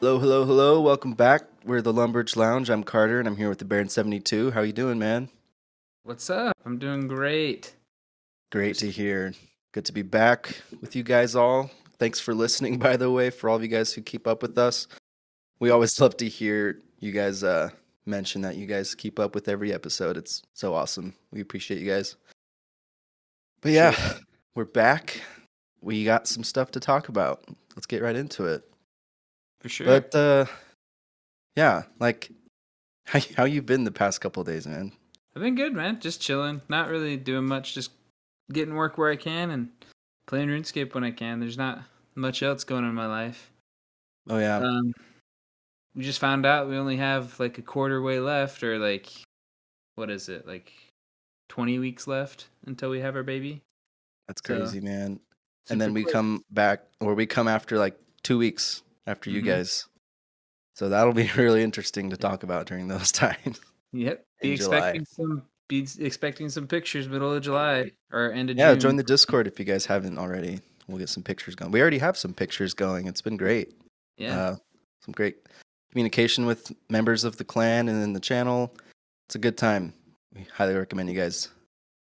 Hello, hello, hello. Welcome back. We're the Lumbridge Lounge. I'm Carter, and I'm here with the Baron 72. How you doing, man? What's up? I'm doing great. Great to hear. Good to be back with you guys all. Thanks for listening, by the way, for all of you guys who keep up with us. We always love to hear you guys uh, mention that you guys keep up with every episode. It's so awesome. We appreciate you guys. But yeah, we're back. We got some stuff to talk about. Let's get right into it. For sure. But uh yeah, like how how you been the past couple of days, man? I've been good, man. Just chilling. Not really doing much. Just getting work where I can and playing RuneScape when I can. There's not much else going on in my life. Oh yeah. Um, we just found out we only have like a quarter way left, or like, what is it? Like, twenty weeks left until we have our baby. That's so- crazy, man. And then we quick. come back or we come after like 2 weeks after you Mhm. guys. So that'll be really interesting to talk about during those times. Yep. Be in July. expecting some. Be expecting some pictures middle of July or end of July. Yeah, June. join the Discord if you guys haven't already. We'll get some pictures going. We already have some pictures going. It's been great. yeah. Uh, some great communication with members of the clan and in the channel. It's a good time. We highly recommend you guys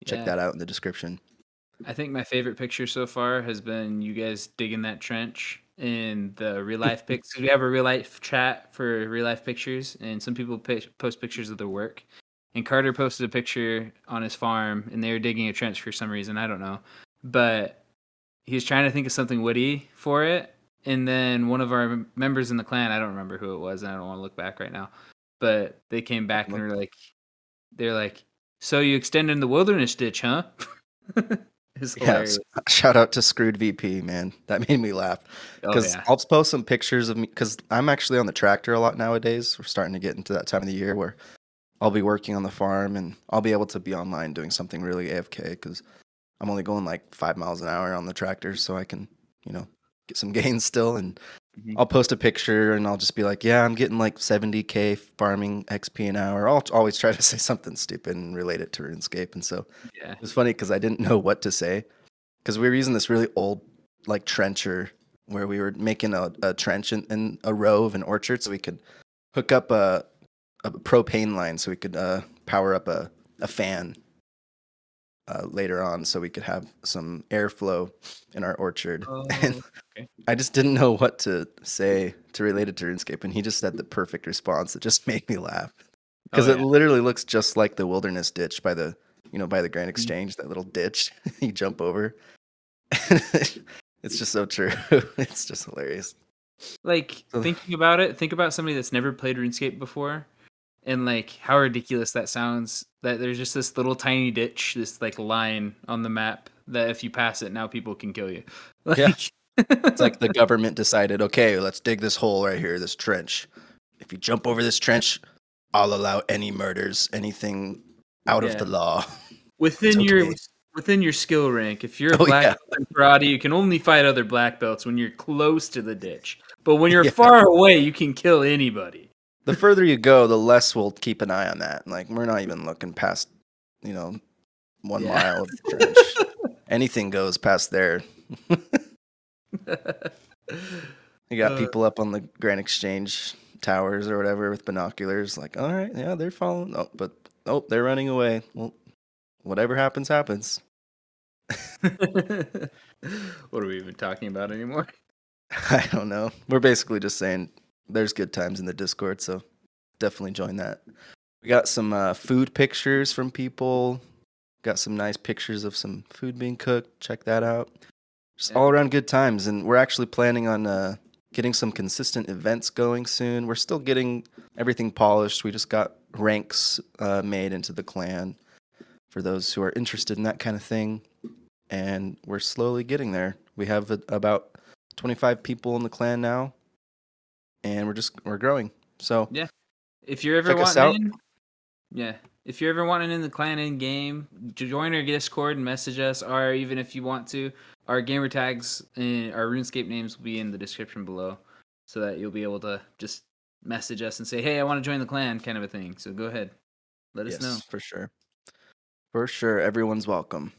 check yeah. that out in the description. I think my favorite picture so far has been you guys digging that trench in the real life pics. We have a real life chat for real life pictures, and some people post pictures of their work. And Carter posted a picture on his farm, and they were digging a trench for some reason. I don't know, but he was trying to think of something witty for it. And then one of our members in the clan, I don't remember who it was, and I don't want to look back right now, but they came back and were like, they're like, "So you extended the wilderness ditch, huh?" Yeah, hilarious. s- shout out to Screwed VP, man. That made me laugh Oh, because yeah. I'll post some pictures of me because I'm actually on the tractor a lot nowadays. We're starting to get into that time of the year where I'll be working on the farm and I'll be able to be online doing something really AFK because I'm only going like five miles an hour on the tractor, so I can you know get some gains still. And Mhm. I'll post a picture and I'll just be like, yeah, I'm getting like 70k farming XP an hour. I'll always try to say something stupid and relate it to RuneScape, and so. Yeah. It was funny because I didn't know what to say because we were using this really old like trencher where we were making a, a trench in, in a row of an orchard so we could hook up a, a propane line so we could uh, power up a, a fan uh, later on so we could have some airflow in our orchard. and Oh, okay. I just didn't know what to say to relate it to RuneScape and he just said the perfect response that just made me laugh because Oh, it literally looks just like the wilderness ditch by the you know by the Mm-hmm. grand exchange that little ditch you jump over it's just so true it's just hilarious Like thinking about it, think about somebody that's never played RuneScape before, and like how ridiculous that sounds. That there's just this little tiny ditch, this like line on the map that if you pass it, now people can kill you. Like, Yeah. It's like the government decided okay let's dig this hole right here this trench if you jump over this trench i'll allow any murders anything out of the law within It's your within your skill rank. If you're a Oh, black yeah. belt in karate, you can only fight other black belts when you're close to the ditch. But when you're Yeah. far away, you can kill anybody. the further you go the less we'll keep an eye on that like we're not even looking past you know one Yeah. mile of trench anything goes past there You got Uh, people up on the Grand Exchange towers or whatever with binoculars, like, all right, yeah, they're following. Oh, but oh, they're running away. Well, whatever happens, happens. what are we even talking about anymore? I don't know. We're basically just saying there's good times in the Discord, so definitely join that. We got some uh, food pictures from people. Got some nice pictures of some food being cooked. Check that out. Just Yeah. all around good times, and we're actually planning on uh, getting some consistent events going soon. We're still getting everything polished. We just got ranks uh, made into the clan for those who are interested in that kind of thing, and we're slowly getting there. We have a, about 25 people in the clan now, and we're just we're growing. So yeah, If you're ever wanting in, yeah. If you're ever wanting in the clan in game, join our Discord and message us, or even if you want to, our gamer tags and our RuneScape names will be in the description below, so that you'll be able to just message us and say, "Hey, I want to join the clan," kind of a thing. So go ahead, let us yes, know. for sure, for sure, everyone's welcome.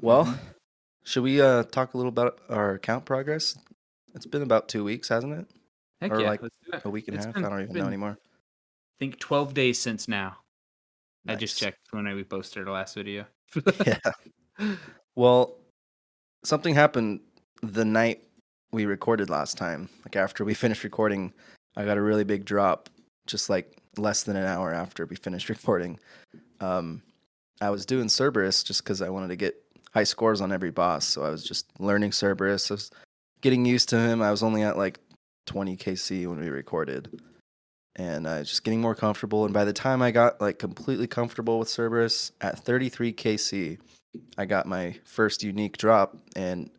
Well, Mhm. should we uh, talk a little about our account progress? It's been about two weeks, hasn't it? Heck or yeah, like let's do it. a week and a half. been- I don't even know anymore. I think 12 days since now. I just checked when we posted our last video. Yeah. Well, something happened the night we recorded last time. Like after we finished recording, I got a really big drop just like less than an hour after we finished recording. Um, I was doing Cerberus just because I wanted to get high scores on every boss. So I was just learning Cerberus. I was getting used to him. I was only at like 20 KC when we recorded. And I was just getting more comfortable. And by the time I got like completely comfortable with Cerberus at 33 KC, I got my first unique drop. And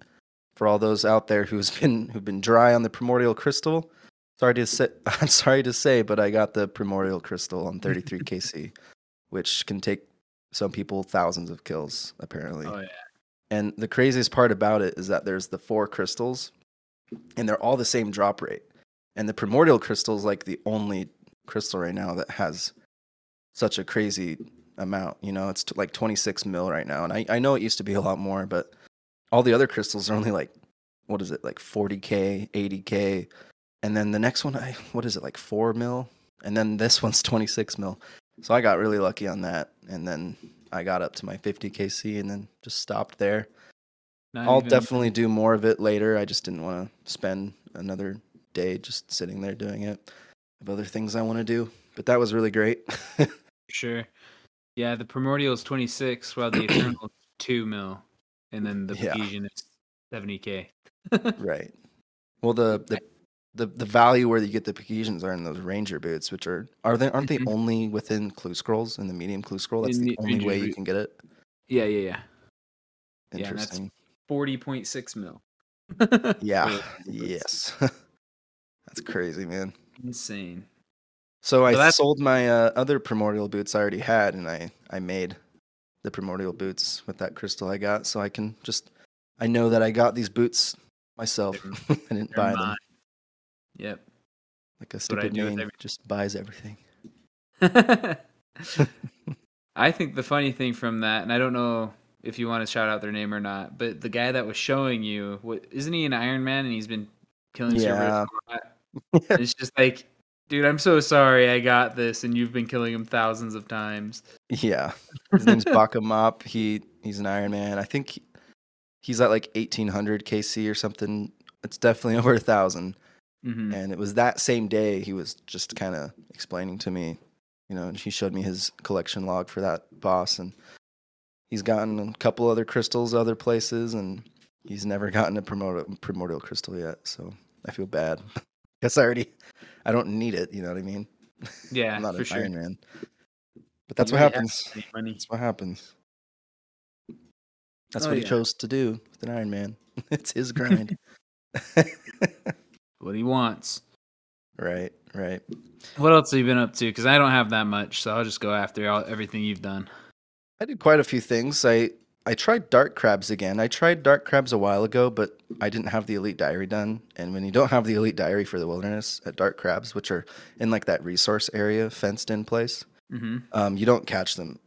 for all those out there who's been who've been dry on the primordial crystal, sorry to say, I'm sorry to say, but I got the primordial crystal on 33 KC, which can take some people thousands of kills apparently. oh, yeah. And the craziest part about it is that there's the four crystals, and they're all the same drop rate. And the primordial crystal is like the only crystal right now that has such a crazy amount. You know, it's t- like 26 mil right now. And I, I know it used to be a lot more, but all the other crystals are only like, what is it, like 40K, 80K. And then the next one, I, what is it, like 4 mil? And then this one's 26 mil. So I got really lucky on that. And then I got up to my 50 KC and then just stopped there. Not I'll even- definitely do more of it later. I just didn't want to spend another day just sitting there doing it. I have other things I want to do, but that was really great. Sure. Yeah, the primordial is 26, while the eternal is 2 mil. And then the Yeah. Is 70k. right. Well, the, the the the value where you get the Pegasians are in those Ranger boots, which are are they aren't they Mhm. only within clue scrolls in the medium clue scroll? That's In the only way you can get it. yeah, yeah, yeah. Yeah, that's Interesting. 40.6 mil. Yeah. for the boots. yes. That's crazy, man. Insane. So I So sold my uh, other primordial boots I already had, and I I made the primordial boots with that crystal I got, so I can just I know that I got these boots myself. I didn't buy them. Yep. Like a stupid name just buys everything. I think the funny thing from that, and I don't know if you want to shout out their name or not, but the guy that was showing you, what isn't he an Iron Man and he's been killing Yeah. a lot? It's just like, dude, I'm so sorry I got this, and you've been killing him thousands of times. Yeah, his name's Baka Mop. He he's an Iron Man. I think he- he's at like 1800 KC or something. It's definitely over a thousand. hmm And it was that same day he was just kind of explaining to me, you know, and he showed me his collection log for that boss. And he's gotten a couple other crystals other places, and he's never gotten a primordial, primordial crystal yet. So I feel bad. Guess I already, I don't need it. You know what I mean? Yeah, I'm not for an sure. Iron Man. But that's You what happens. Money. That's what happens. That's Oh, what he yeah. chose to do with an Iron Man. it's his grind. What he wants. right, right. What else have you been up to? Because I don't have that much, so I'll just go after all, everything you've done. I did quite a few things. I I tried dark crabs again. I tried dark crabs a while ago, but I didn't have the elite diary done. And when you don't have the elite diary for the wilderness at dark crabs, which are in like that resource area, fenced in place, hmm um, you don't catch them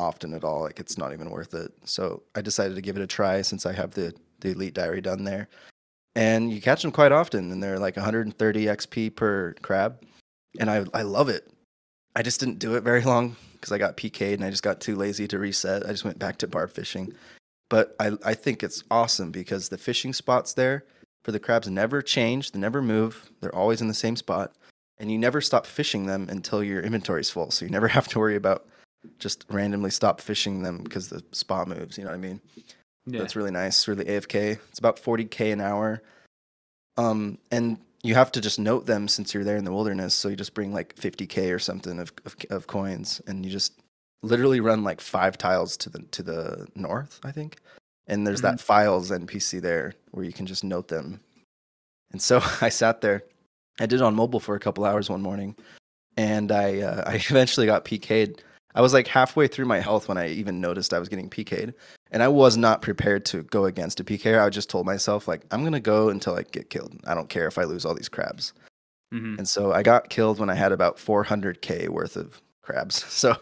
often at all. Like it's not even worth it. So I decided to give it a try since I have the the elite diary done there. And you catch them quite often, and they're like 130 XP per crab, and I I love it. I just didn't do it very long because I got PK'd and I just got too lazy to reset. I just went back to barb fishing. But I I think it's awesome because the fishing spots there for the crabs never change. They never move. They're always in the same spot and you never stop fishing them until your inventory's full. So you never have to worry about just randomly stop fishing them because the spot moves. You know what I mean? Yeah. That's really nice. Really AFK. It's about 40k an hour. Um, and you have to just note them since you're there in the wilderness. So you just bring like 50k or something of, of, of coins, and you just literally run like five tiles to the to the north, I think. And there's that Piles NPC there where you can just note them. And so I sat there. I did it on mobile for a couple hours one morning, and I uh, I eventually got PK'd. I was like halfway through my health when I even noticed I was getting PK'd, and I was not prepared to go against a PK. I just told myself like I'm gonna go until I get killed. I don't care if I lose all these crabs. hmm And so I got killed when I had about 400k worth of crabs. So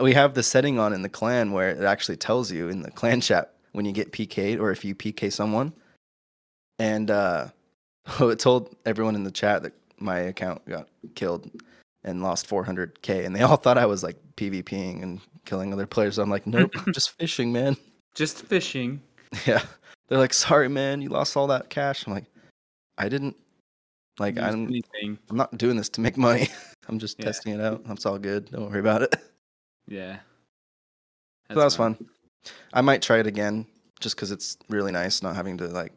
we have the setting on in the clan where it actually tells you in the clan chat when you get PK'd or if you PK someone. And uh, it told everyone in the chat that my account got killed and lost 400k, and they all thought I was like PvPing and killing other players. So I'm like, nope, I'm just fishing, man. Just fishing. Yeah, they're like, sorry, man, you lost all that cash. I'm like, I didn't. Like use I'm, anything. I'm not doing this to make money. I'm just Yeah. testing it out. It's all good. Don't worry about it. Yeah. So that was fun. I might try it again just because it's really nice not having to like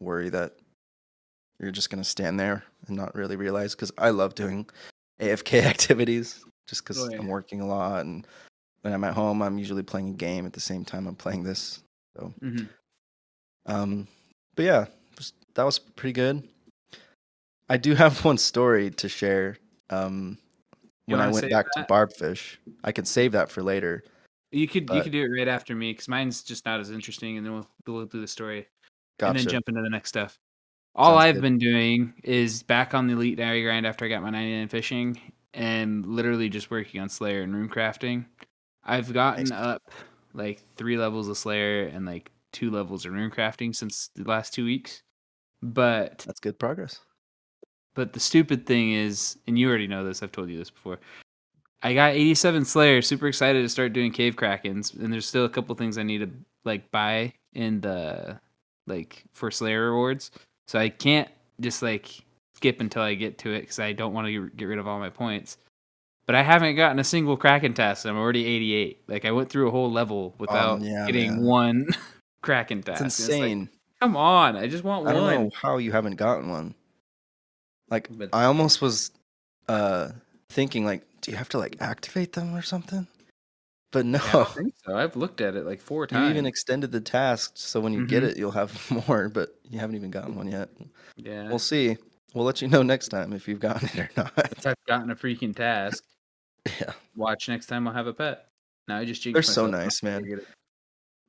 worry that you're just gonna stand there and not really realize. Because I love doing AFK activities just because Oh, yeah. I'm working a lot and when I'm at home, I'm usually playing a game at the same time I'm playing this. Mhm. Um, but yeah, just, that was pretty good. I do have one story to share. Um, when I went back to barbfish, I could save that for later. You could you could do it right after me because mine's just not as interesting, and then we'll we'll do the story and then jump into the next stuff. All Sounds I've good. been doing is back on the elite diary grind after I got my 99 fishing, and literally just working on Slayer and rune crafting. I've gotten Nice. up like three levels of Slayer and like two levels of rune crafting since the last two weeks. But That's good progress. but the stupid thing is, and you already know this, I've told you this before. I got 87 Slayer, super excited to start doing cave krakens, and there's still a couple things I need to like buy in the like for Slayer rewards. So I can't just like skip until I get to it because I don't want to get rid of all my points. But I haven't gotten a single Kraken task. and I'm already 88. Like I went through a whole level without Um, yeah, getting man. one Kraken task. It's And like, insane. Come on, I just want one. I don't know how you haven't gotten one. Like But- I almost was uh thinking like, do you have to like activate them or something? But no, Yeah, I think so. I've looked at it like four times. you even extended the task so when you get Mhm. it, you'll have more. But you haven't even gotten one yet. yeah. We'll see. We'll let you know next time if you've gotten it or not. I've gotten a freaking task, yeah. watch next time I'll have a pet. Now I just They're so nice, man. get.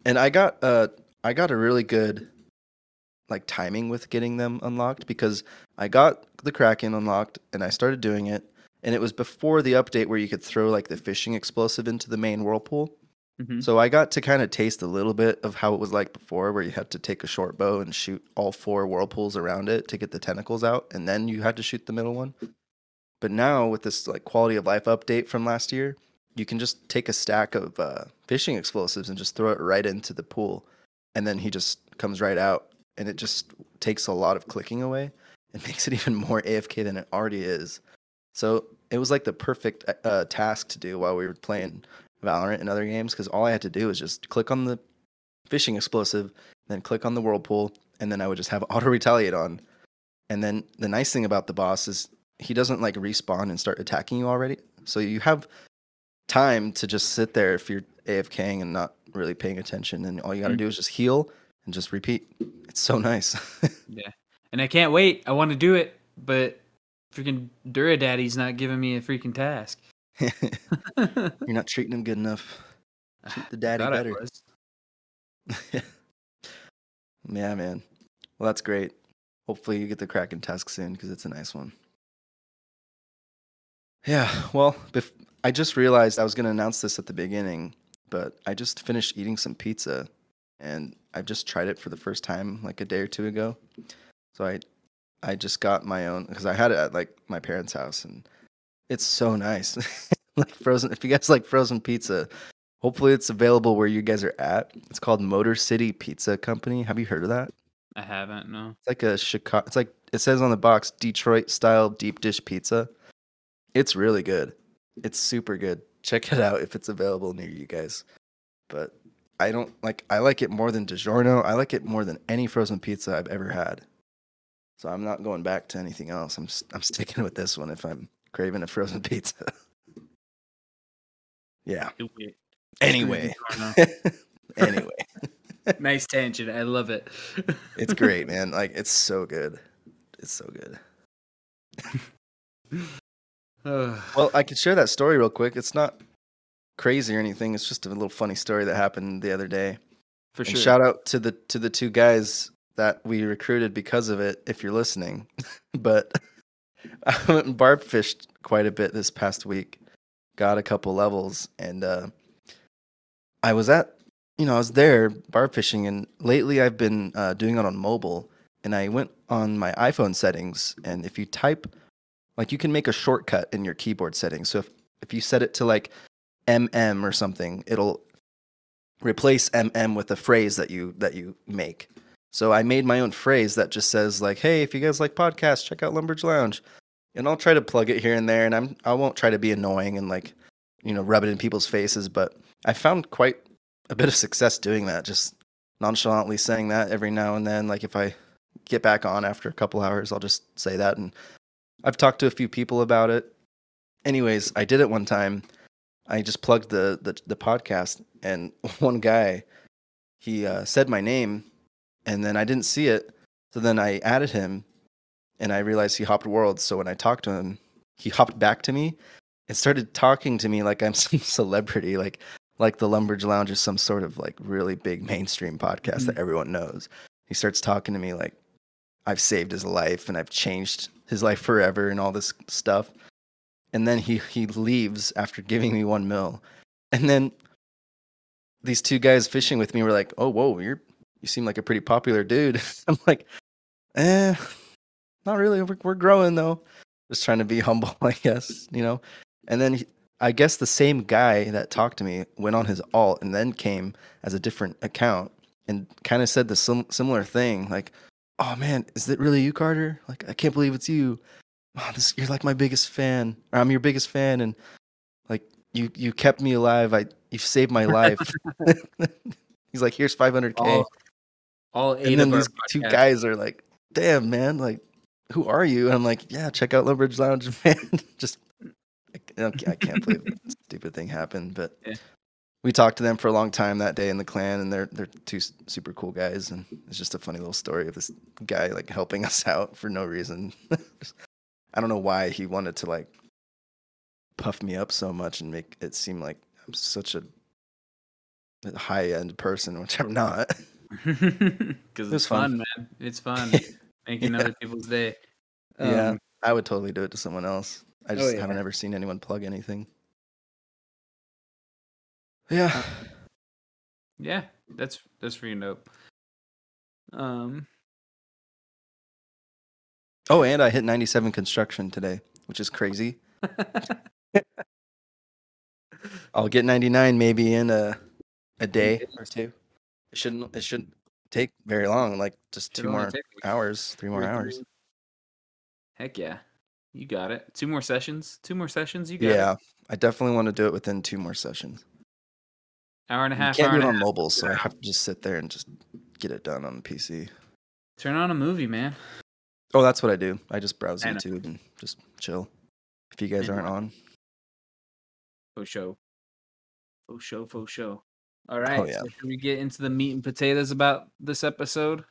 And I got uh I got a really good like timing with getting them unlocked because I got the Kraken unlocked and I started doing it and it was before the update where you could throw like the fishing explosive into the main whirlpool. Mhm. So I got to kind of taste a little bit of how it was like before where you had to take a short bow and shoot all four whirlpools around it to get the tentacles out and then you had to shoot the middle one. But now with this like quality of life update from last year, you can just take a stack of uh, fishing explosives and just throw it right into the pool, and then he just comes right out, and it just takes a lot of clicking away. It makes it even more AFK than it already is. So it was like the perfect uh, task to do while we were playing Valorant and other games because all I had to do was just click on the fishing explosive, then click on the whirlpool, and then I would just have auto retaliate on. And then the nice thing about the boss is he doesn't like respawn and start attacking you already. So you have time to just sit there if you're AFKing and not really paying attention, and all you got to Mm. do is just heal and just repeat. It's so nice. Yeah. And I can't wait. I want to do it, but freaking Dura Daddy's not giving me a freaking task. you're not treating him good enough. Treat the daddy better. yeah, man. Well, that's great. Hopefully, you get the Kraken task soon because it's a nice one. Yeah, well, bef- I just realized I was going to announce this at the beginning, but I just finished eating some pizza and I've just tried it for the first time like a day or two ago. So I I just got my own because I had it at like my parents' house and it's so nice. like frozen if you guys like frozen pizza, hopefully it's available where you guys are at. It's called Motor City Pizza Company. Have you heard of that? I haven't, no. It's like a Chicago. It's like it says on the box, Detroit style deep dish pizza. It's really good. It's super good. Check it out if it's available near you guys. But I don't like. I like it more than DiGiorno. I like it more than any frozen pizza I've ever had. So I'm not going back to anything else. I'm s- I'm sticking with this one if I'm craving a frozen pizza. yeah. Anyway. Anyway, nice tangent. I love it. it's great, man. Like it's so good. It's so good. Well, I could share that story real quick. It's not crazy or anything. It's just a little funny story that happened the other day. for and sure. shout out to the to the two guys that we recruited because of it. If you're listening, but I went and barb fished quite a bit this past week. Got a couple levels, and uh, I was at you know I was there barb fishing, and lately I've been uh, doing it on mobile. And I went on my iPhone settings, and if you type like you can make a shortcut in your keyboard settings. So if if you set it to like mm or something, it'll replace mm with a phrase that you that you make. So I made my own phrase that just says like, "Hey, if you guys like podcasts, check out Lumbridge Lounge." And I'll try to plug it here and there, and I'm I won't try to be annoying and like, you know, rub it in people's faces. But I found quite a bit of success doing that, just nonchalantly saying that every now and then. Like if I get back on after a couple hours, I'll just say that. And I've talked to a few people about it. Anyways, I did it one time. I just plugged the the, the podcast, and one guy he uh, said my name, and then I didn't see it. So then I added him, and I realized he hopped worlds. So when I talked to him, he hopped back to me and started talking to me like I'm some celebrity, like like the Lumbridge Lounge is some sort of like really big mainstream podcast Mhm. that everyone knows. He starts talking to me like I've saved his life and I've changed his life forever and all this stuff. And then he he leaves after giving me one mil. And then these two guys fishing with me were like, "Oh, whoa, you're you seem like a pretty popular dude." I'm like, "Eh, not really. We're, we're growing though. Just trying to be humble, I guess, you know." And then he, I guess the same guy that talked to me went on his alt and then came as a different account and kind of said the sim- similar thing, like, "Oh man, is it really you, Carter? Like, I can't believe it's you. Oh, this, you're like my biggest fan. Or I'm your biggest fan, and like you you kept me alive. I you saved my life." He's like, "Here's 500k." All, all eight and then these two guys are like, "Damn, man! Like, who are you?" And I'm like, "Yeah, check out Lumbridge Lounge, man." Just, I, can't- I can't believe this stupid thing happened, but Yeah. we talked to them for a long time that day in the clan, and they're they're two super cool guys, and it's just a funny little story of this guy like helping us out for no reason. I don't know why he wanted to like puff me up so much and make it seem like I'm such a high end person, which I'm not. Because it's fun. fun, man. It's fun making Yeah. other people's day. Yeah, Um, I would totally do it to someone else. I Oh, just yeah. haven't ever seen anyone plug anything. Yeah. yeah, that's that's freaking dope. Um, Oh, and I hit 97 construction today, which is crazy. I'll get 99 maybe in a a day or two. It shouldn't it shouldn't take very long, like just two more hours, three more hours. Heck yeah, you got it. Two more sessions. Two more sessions. You got Yeah, it. I definitely want to do it within two more sessions. Hour and a You half. can't hour do it on mobile, so I have to just sit there and just get it done on the PC. Turn on a movie, man. Oh, that's what I do. I just browse I. YouTube and just chill. If you guys aren't on, Faux show. Faux show. Faux show. All right. Oh, yeah. So should we get into the meat and potatoes about this episode?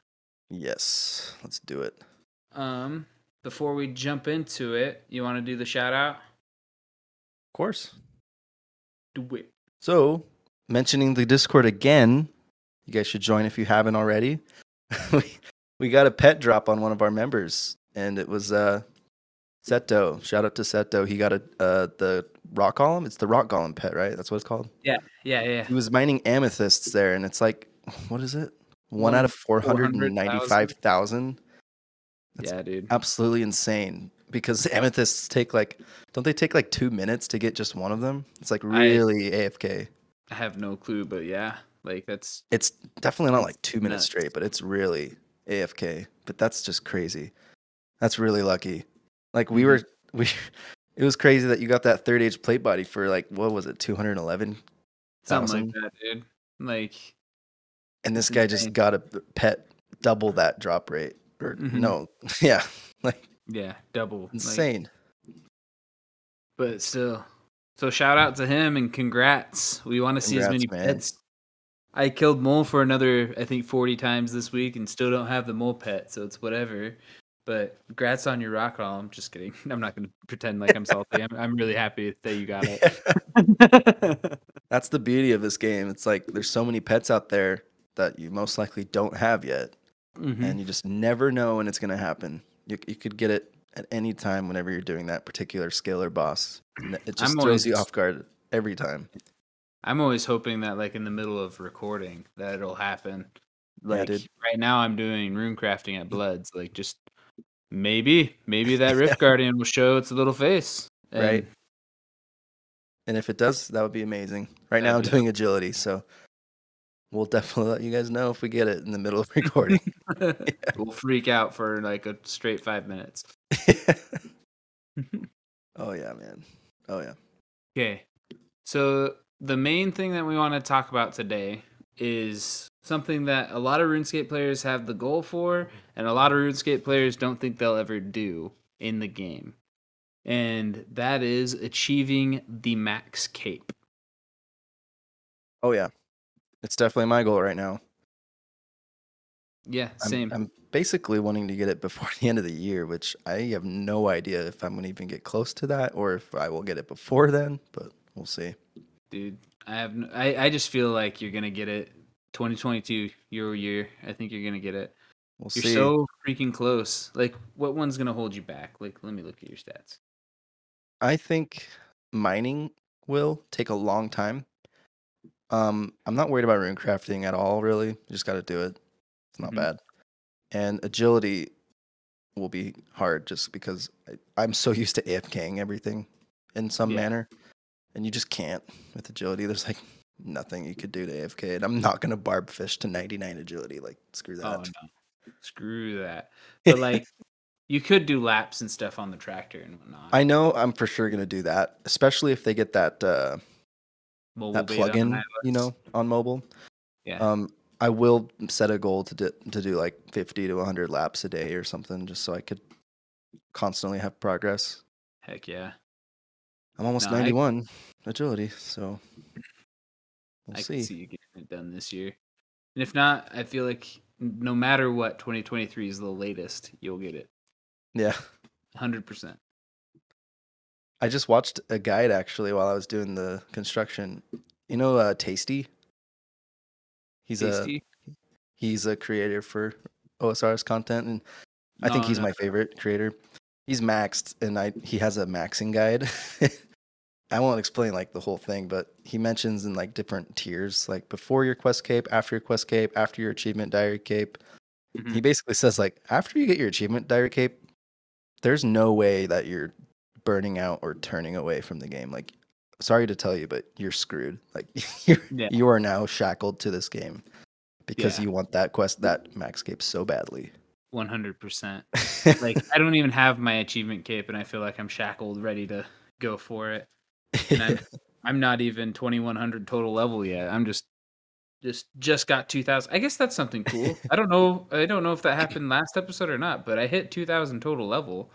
yes, let's do it. Um, before we jump into it, you want to do the shout out? Of course. Do it. So, mentioning the Discord again, you guys should join if you haven't already. we, we got a pet drop on one of our members, and it was uh, Seto. Shout out to Seto. He got a uh, the rock golem. It's the rock golem pet, right? That's what it's called. Yeah, yeah. Yeah. He was mining amethysts there, and it's like, what is it? One, out of four hundred 400,000? and ninety-five thousand. Yeah, dude. absolutely insane because amethysts take like don't they take like two minutes to get just one of them it's like really afk I have no clue, but yeah, like that's it's definitely not like two minutes nuts. straight but it's really afk but that's just crazy that's really lucky like we Mhm. were we it was crazy that you got that third age plate body for like what was it 211 something like that, dude. Like, and this guy insane. just got a pet double that drop rate or Mhm. no yeah like yeah, double. like, insane but still. So shout out to him and congrats. We want to see as many man. pets. I killed mole for another, I think, forty times this week, and still don't have the mole pet, so it's whatever. But congrats on your rock haul. I'm Just kidding. I'm not gonna pretend like I'm salty. I'm, I'm really happy that you got it. That's the beauty of this game. It's like there's so many pets out there that you most likely don't have yet, Mhm. and you just never know when it's going to happen. You, you could get it at any time whenever you're doing that particular skill or boss. It just I'm throws always you off guard every time. I'm always hoping that, like in the middle of recording, that it'll happen. Like dude. right now, I'm doing rune crafting at Bloods. Like just Maybe, maybe that Rift Guardian will show its little face. and- Right. And if it does, that would be amazing. Right now, I'm doing agility, so we'll definitely let you guys know if we get it in the middle of recording. we'll freak out for like a straight five minutes. oh yeah, man. Oh yeah. Okay. So the main thing that we want to talk about today is something that a lot of RuneScape players have the goal for, and a lot of RuneScape players don't think they'll ever do in the game. And that is achieving the max cape. Oh yeah. It's definitely my goal right now. Yeah, I'm, same. I'm basically wanting to get it before the end of the year, which I have no idea if I'm going to even get close to that or if I will get it before then, but we'll see. Dude, I have no, I, I just feel like you're going to get it 2022 year year. I think you're going to get it. We'll You're see. so freaking close. Like what one's going to hold you back? Like let me look at your stats. I think mining will take a long time. Um, I'm not worried about rune crafting at all, really. You just got to do it. It's not Mhm. bad. And agility will be hard just because I, I'm so used to AFKing everything in some Yeah. manner. And you just can't with agility. There's like nothing you could do to AFK. And I'm not going to barb fish to 99 agility. Like, screw that. Oh no. Screw that. But like you could do laps and stuff on the tractor and whatnot. I know I'm for sure going to do that, especially if they get that. Uh, Mobile that plugin, you know, on mobile. Yeah. Um, I will set a goal to do, to do like 50 to 100 laps a day or something, just so I could constantly have progress. Heck yeah. I'm almost No, I- 91 agility, so we'll I see. can see you getting it done this year. And if not, I feel like no matter what, 2023 is the latest you'll get it. Yeah, 100%. I just watched a guide actually while I was doing the construction. You know, uh, Tasty. He's a he's a creator for OSRS content, and I think he's no. my favorite creator. He's maxed, and I he has a maxing guide. I won't explain like the whole thing, but he mentions in like different tiers, like before your quest cape, after your quest cape, after your achievement diary cape. Mhm. He basically says like after you get your achievement diary cape, there's no way that you're burning out or turning away from the game. Like, sorry to tell you, but you're screwed. Like you're, Yeah. you are now shackled to this game because Yeah. you want that quest, that max cape so badly. 100%. Like I don't even have my achievement cape and I feel like I'm shackled ready to go for it. And I'm I'm not even 2100 total level yet. I'm just just just got 2000. I guess that's something cool. I don't know I don't know if that happened last episode or not, but I hit 2000 total level.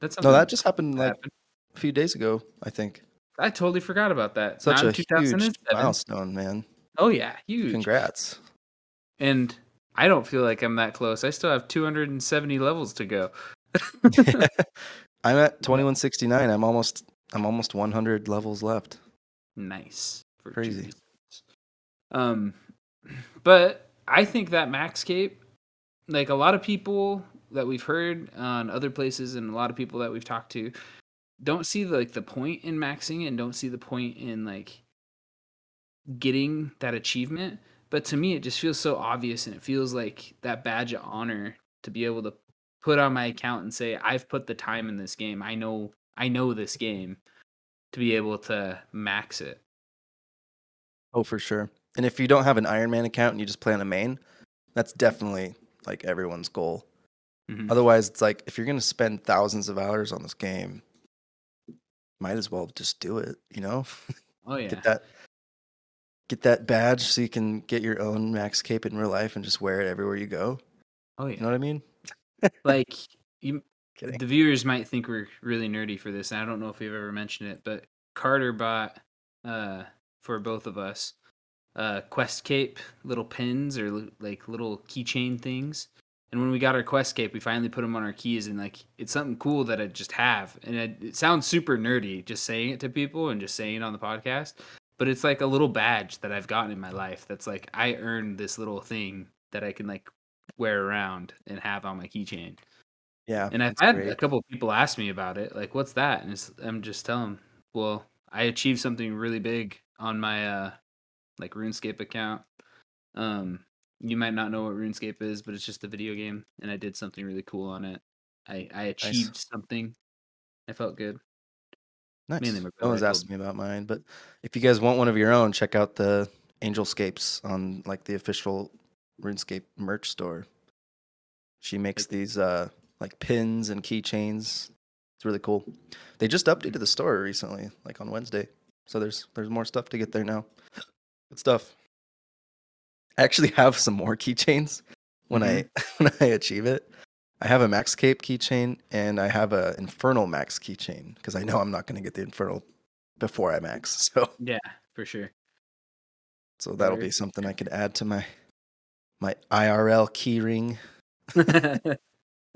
That's something no, that just happened like happened. a few days ago, I think. I totally forgot about that. Such Now a huge 2007. milestone, man. Oh yeah, huge. Congrats. And I don't feel like I'm that close. I still have 270 levels to go. I'm at 2169. I'm almost I'm almost 100 levels left. Nice. Crazy. Um, but I think that max Maxcape, like a lot of people that we've heard on other places, and a lot of people that we've talked to, don't see like the point in maxing and don't see the point in like getting that achievement. But to me, it just feels so obvious, and it feels like that badge of honor to be able to put on my account and say, "I've put the time in this game. I know, I know this game." To be able to max it. Oh, for sure. And if you don't have an Iron Man account and you just play on a main, that's definitely like everyone's goal. Mhm. Otherwise, it's like if you're going to spend thousands of hours on this game, might as well just do it, you know? Oh yeah. Get that get that badge so you can get your own max cape in real life and just wear it everywhere you go. Oh yeah. You know what I mean? Like you, Kidding. the viewers might think we're really nerdy for this, and I don't know if we've ever mentioned it, but Carter bought uh for both of us uh quest cape little pins or li- like little keychain things. And when we got our quest cape, we finally put them on our keys, and like it's something cool that I just have, and it, it sounds super nerdy just saying it to people and just saying it on the podcast. But it's like a little badge that I've gotten in my life. That's like I earned this little thing that I can like wear around and have on my keychain. Yeah. And I've had great. a couple of people ask me about it, like, "What's that?" And it's, I'm just telling them, "Well, I achieved something really big on my uh, like RuneScape account. Um, you might not know what RuneScape is, but it's just a video game, and I did something really cool on it. I I achieved something. I felt good. Nice. Mainly no one's asked me about mine, but if you guys want one of your own, check out the Angelscapes on like the official RuneScape merch store. She makes Like- these uh like pins and keychains. It's really cool. They just updated the store recently, like on Wednesday. So there's there's more stuff to get there now. Good stuff. I actually have some more keychains when I mm-hmm. when I achieve it. I have a Max Cape keychain and I have a Infernal Max keychain because I know I'm not going to get the Infernal before I max. So Yeah, for sure. so that'll be something I could add to my my IRL key ring.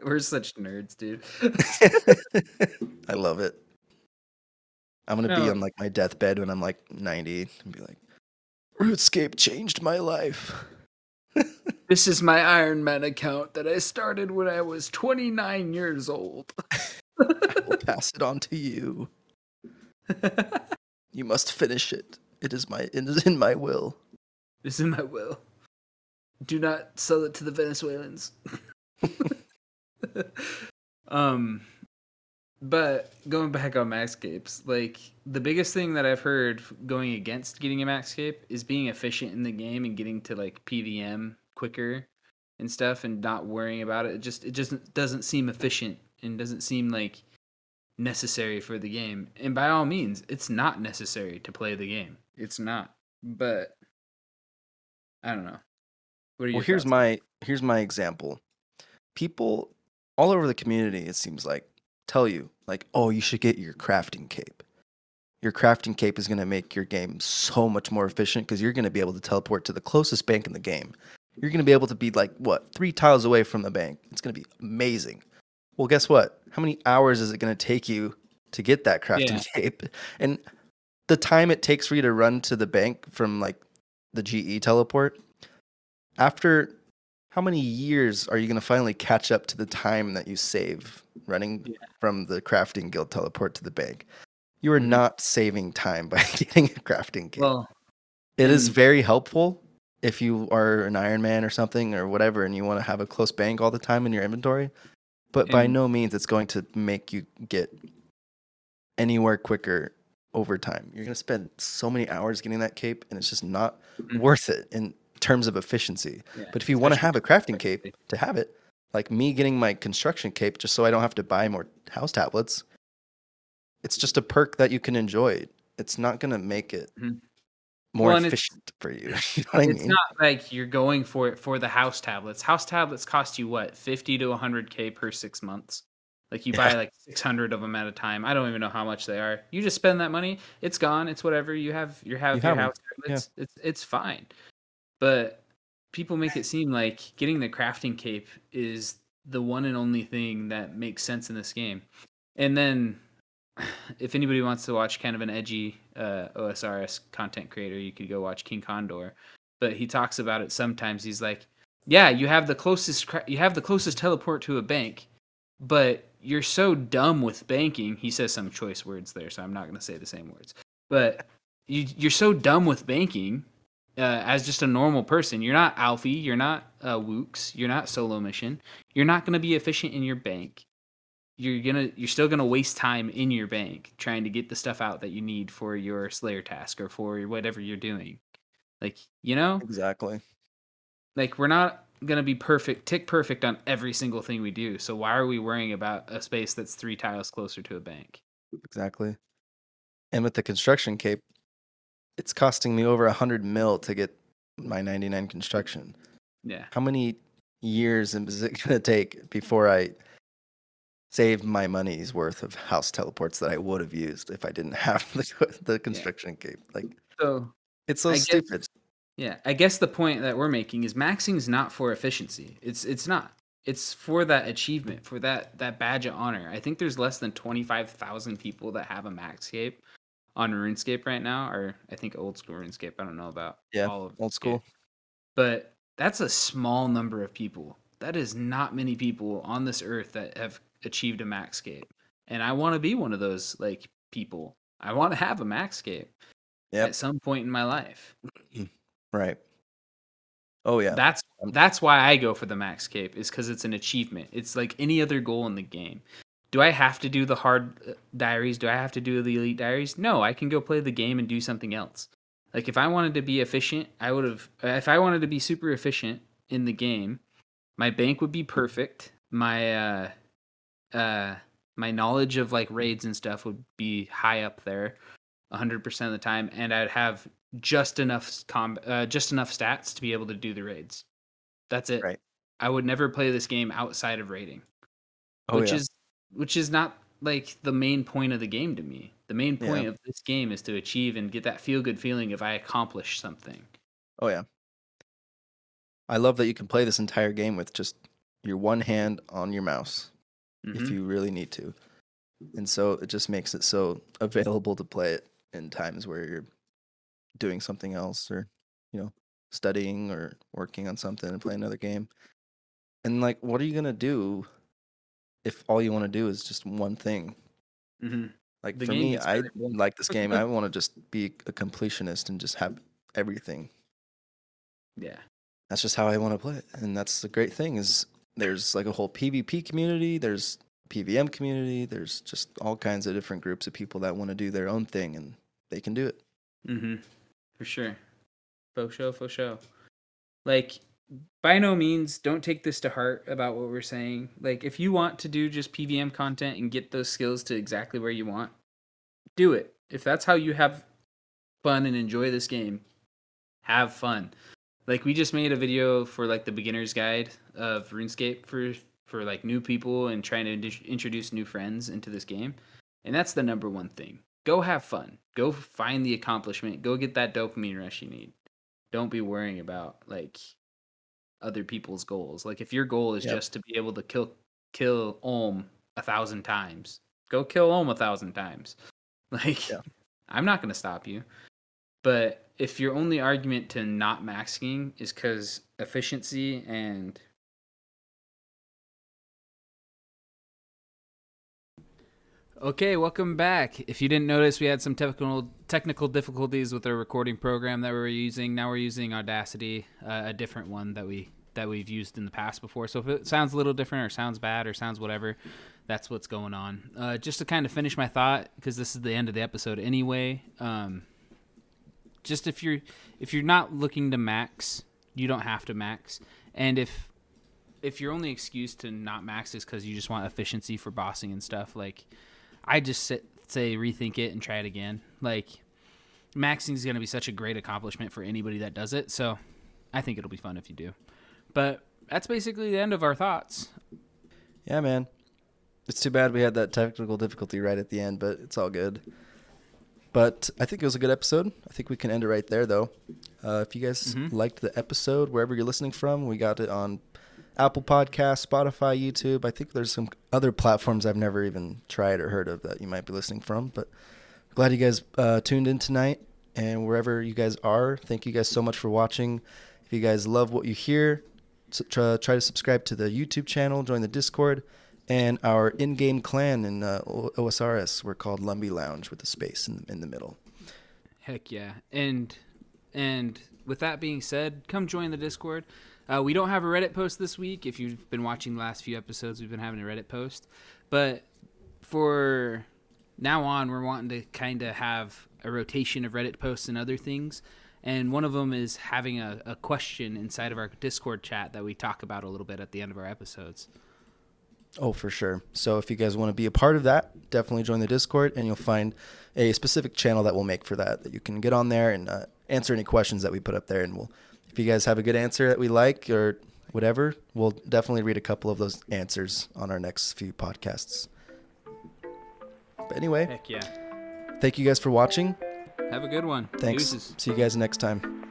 We're such nerds, dude. I love it. I'm gonna be on like my deathbed when I'm like 90 and be like, RuneScape changed my life. this is my Iron Man account that I started when I was 29 years old. I will pass it on to you. You must finish it. It is my it is in my will. It is in my will. Do not sell it to the Venezuelans. um but going back on Maxcapes, like the biggest thing that I've heard going against getting a Maxcape is being efficient in the game and getting to like PVM quicker and stuff and not worrying about it. It just it just doesn't seem efficient and doesn't seem like necessary for the game. And by all means, it's not necessary to play the game. It's not. But I don't know. What are Well, here's my here's my example. People all over the community, it seems like, tell you like, "Oh, you should get your crafting cape. Your crafting cape is going to make your game so much more efficient because you're going to be able to teleport to the closest bank in the game. You're going to be able to be like what three tiles away from the bank. It's going to be amazing. Well, guess what? How many hours is it going to take you to get that crafting cape? And the time it takes for you to run to the bank from like the GE teleport after how many years are you going to finally catch up to the time that you save running Yeah. from the crafting guild teleport to the bank? You are Mhm. not saving time by getting a crafting kit. Well, it is very helpful if you are an Iron Man or something or whatever and you want to have a close bank all the time in your inventory. But by no means it's going to make you get anywhere quicker over time. You're going to spend so many hours getting that cape and it's just not Mhm. worth it in terms of efficiency. yeah, But if you want to have a crafting cape to have it, like me getting my construction cape just so I don't have to buy more house tablets, it's just a perk that you can enjoy. It's not going to make it Mhm. more Well, efficient for you. you know what I it's mean? not like you're going for it for the house tablets. House tablets cost you what, 50 to 100k per 6 months. Like you buy Yeah. like 600 of them at a time. I don't even know how much they are. You just spend that money, it's gone, it's whatever. You have you have You your have house tablets. It's it's fine. But people make it seem like getting the crafting cape is the one and only thing that makes sense in this game. And then if anybody wants to watch kind of an edgy uh, OSRS content creator, you could go watch King Condor. But he talks about it sometimes. He's like, "Yeah, you have the closest cra- you have the closest teleport to a bank, but you're so dumb with banking." He says some choice words there, so I'm not going to say the same words. But you you're so dumb with banking uh, as just a normal person. You're not Alfie. You're not uh, Woox. You're not Solo Mission. You're not going to be efficient in your bank. You're gonna you're still gonna waste time in your bank trying to get the stuff out that you need for your Slayer task or for whatever you're doing. Like you know, Exactly. like we're not gonna be perfect, tick perfect on every single thing we do. So why are we worrying about a space that's three tiles closer to a bank? Exactly. And with the construction cape, it's costing me over a hundred mil to get my 99 construction. Yeah, How many years is it going to take before I save my money's worth of house teleports that I would have used if I didn't have the, the construction cape? Like, so it's so I guess- stupid. Yeah, I guess the point that we're making is maxing is not for efficiency. It's it's not. It's for that achievement, for that that badge of honor. I think there's less than twenty five thousand people that have a maxcape on RuneScape right now, or I think old school RuneScape. I don't know about Yeah, all of old school. But that's a small number of people. That is not many people on this earth that have achieved a max maxcape, and I want to be one of those like people. I want to have a maxcape Yep. at some point in my life. Right. Oh, yeah. That's Um, That's why I go for the max cape is because it's an achievement. It's like any other goal in the game. Do I have to do the hard uh, diaries? Do I have to do the elite diaries? No, I can go play the game and do something else. Like if I wanted to be efficient, I would have. If I wanted to be super efficient in the game, my bank would be perfect. My uh, uh, my knowledge of like raids and stuff would be high up there, hundred percent of the time, and I'd have just enough com uh, just enough stats to be able to do the raids. That's it. Right. I would never play this game outside of raiding, Oh, which yeah. is which is not like the main point of the game to me. The main point Yeah. of this game is to achieve and get that feel good feeling if I accomplish something. Oh yeah. I love that you can play this entire game with just your one hand on your mouse if Mhm. you really need to. And so it just makes it so available to play it in times where you're doing something else or, you know, studying or working on something and playing another game. And like what are you going to do if all you want to do is just one thing? Mhm. Like The for me, I like this game. I want to just be a completionist and just have everything. Yeah. that's just how I want to play it. And that's the great thing is there's like a whole PvP community, there's PVM community, there's just all kinds of different groups of people that want to do their own thing and they can do it. Mm-hmm. For sure. for show, faux show. Like, by no means, don't take this to heart about what we're saying. Like, if you want to do just PVM content and get those skills to exactly where you want, do it. If that's how you have fun and enjoy this game, have fun. Like, we just made a video for like the beginner's guide of RuneScape for for like new people and trying to introduce new friends into this game. And that's the number one thing. Go have fun. Go find the accomplishment. Go get that dopamine rush you need. Don't be worrying about like other people's goals. Like if your goal is Yep. just to be able to kill kill Olm a thousand times, go kill Olm a thousand times. Like Yeah. I'm not gonna stop you. But if your only argument to not maxing is because efficiency and Okay, welcome back. If you didn't notice, we had some technical technical difficulties with our recording program that we were using. Now we're using Audacity, uh, a different one that we that we've used in the past before. So if it sounds a little different or sounds bad or sounds whatever, that's what's going on. Uh, just to kind of finish my thought, because this is the end of the episode anyway. Um, just if you're if you're not looking to max, you don't have to max. And if if your only excuse to not max is because you just want efficiency for bossing and stuff, like I just sit, say rethink it and try it again. Like maxing is going to be such a great accomplishment for anybody that does it. So I think it'll be fun if you do. But that's basically the end of our thoughts. Yeah, man. It's too bad we had that technical difficulty right at the end, but it's all good. But I think it was a good episode. I think we can end it right there, though. Uh, if you guys Mhm. liked the episode, wherever you're listening from, we got it on Apple Podcasts, Spotify, YouTube. I think there's some other platforms I've never even tried or heard of that you might be listening from. But glad you guys uh, tuned in tonight. And wherever you guys are, thank you guys so much for watching. If you guys love what you hear, try, try to subscribe to the YouTube channel, join the Discord, and our in-game clan in uh, OSRS. We're called Lumbee Lounge with a space in, in the middle. Heck yeah. And and with that being said, come join the Discord. Uh, we don't have a Reddit post this week. If you've been watching the last few episodes, we've been having a Reddit post. But for now on, we're wanting to kind of have a rotation of Reddit posts and other things. And one of them is having a, a question inside of our Discord chat that we talk about a little bit at the end of our episodes. Oh, for sure. So if you guys want to be a part of that, definitely join the Discord, and you'll find a specific channel that we'll make for that. That you can get on there and uh, answer any questions that we put up there. And we'll, if you guys have a good answer that we like or whatever, we'll definitely read a couple of those answers on our next few podcasts. But anyway, Heck yeah. thank you guys for watching. Have a good one. Thanks. Deuces. See you guys next time.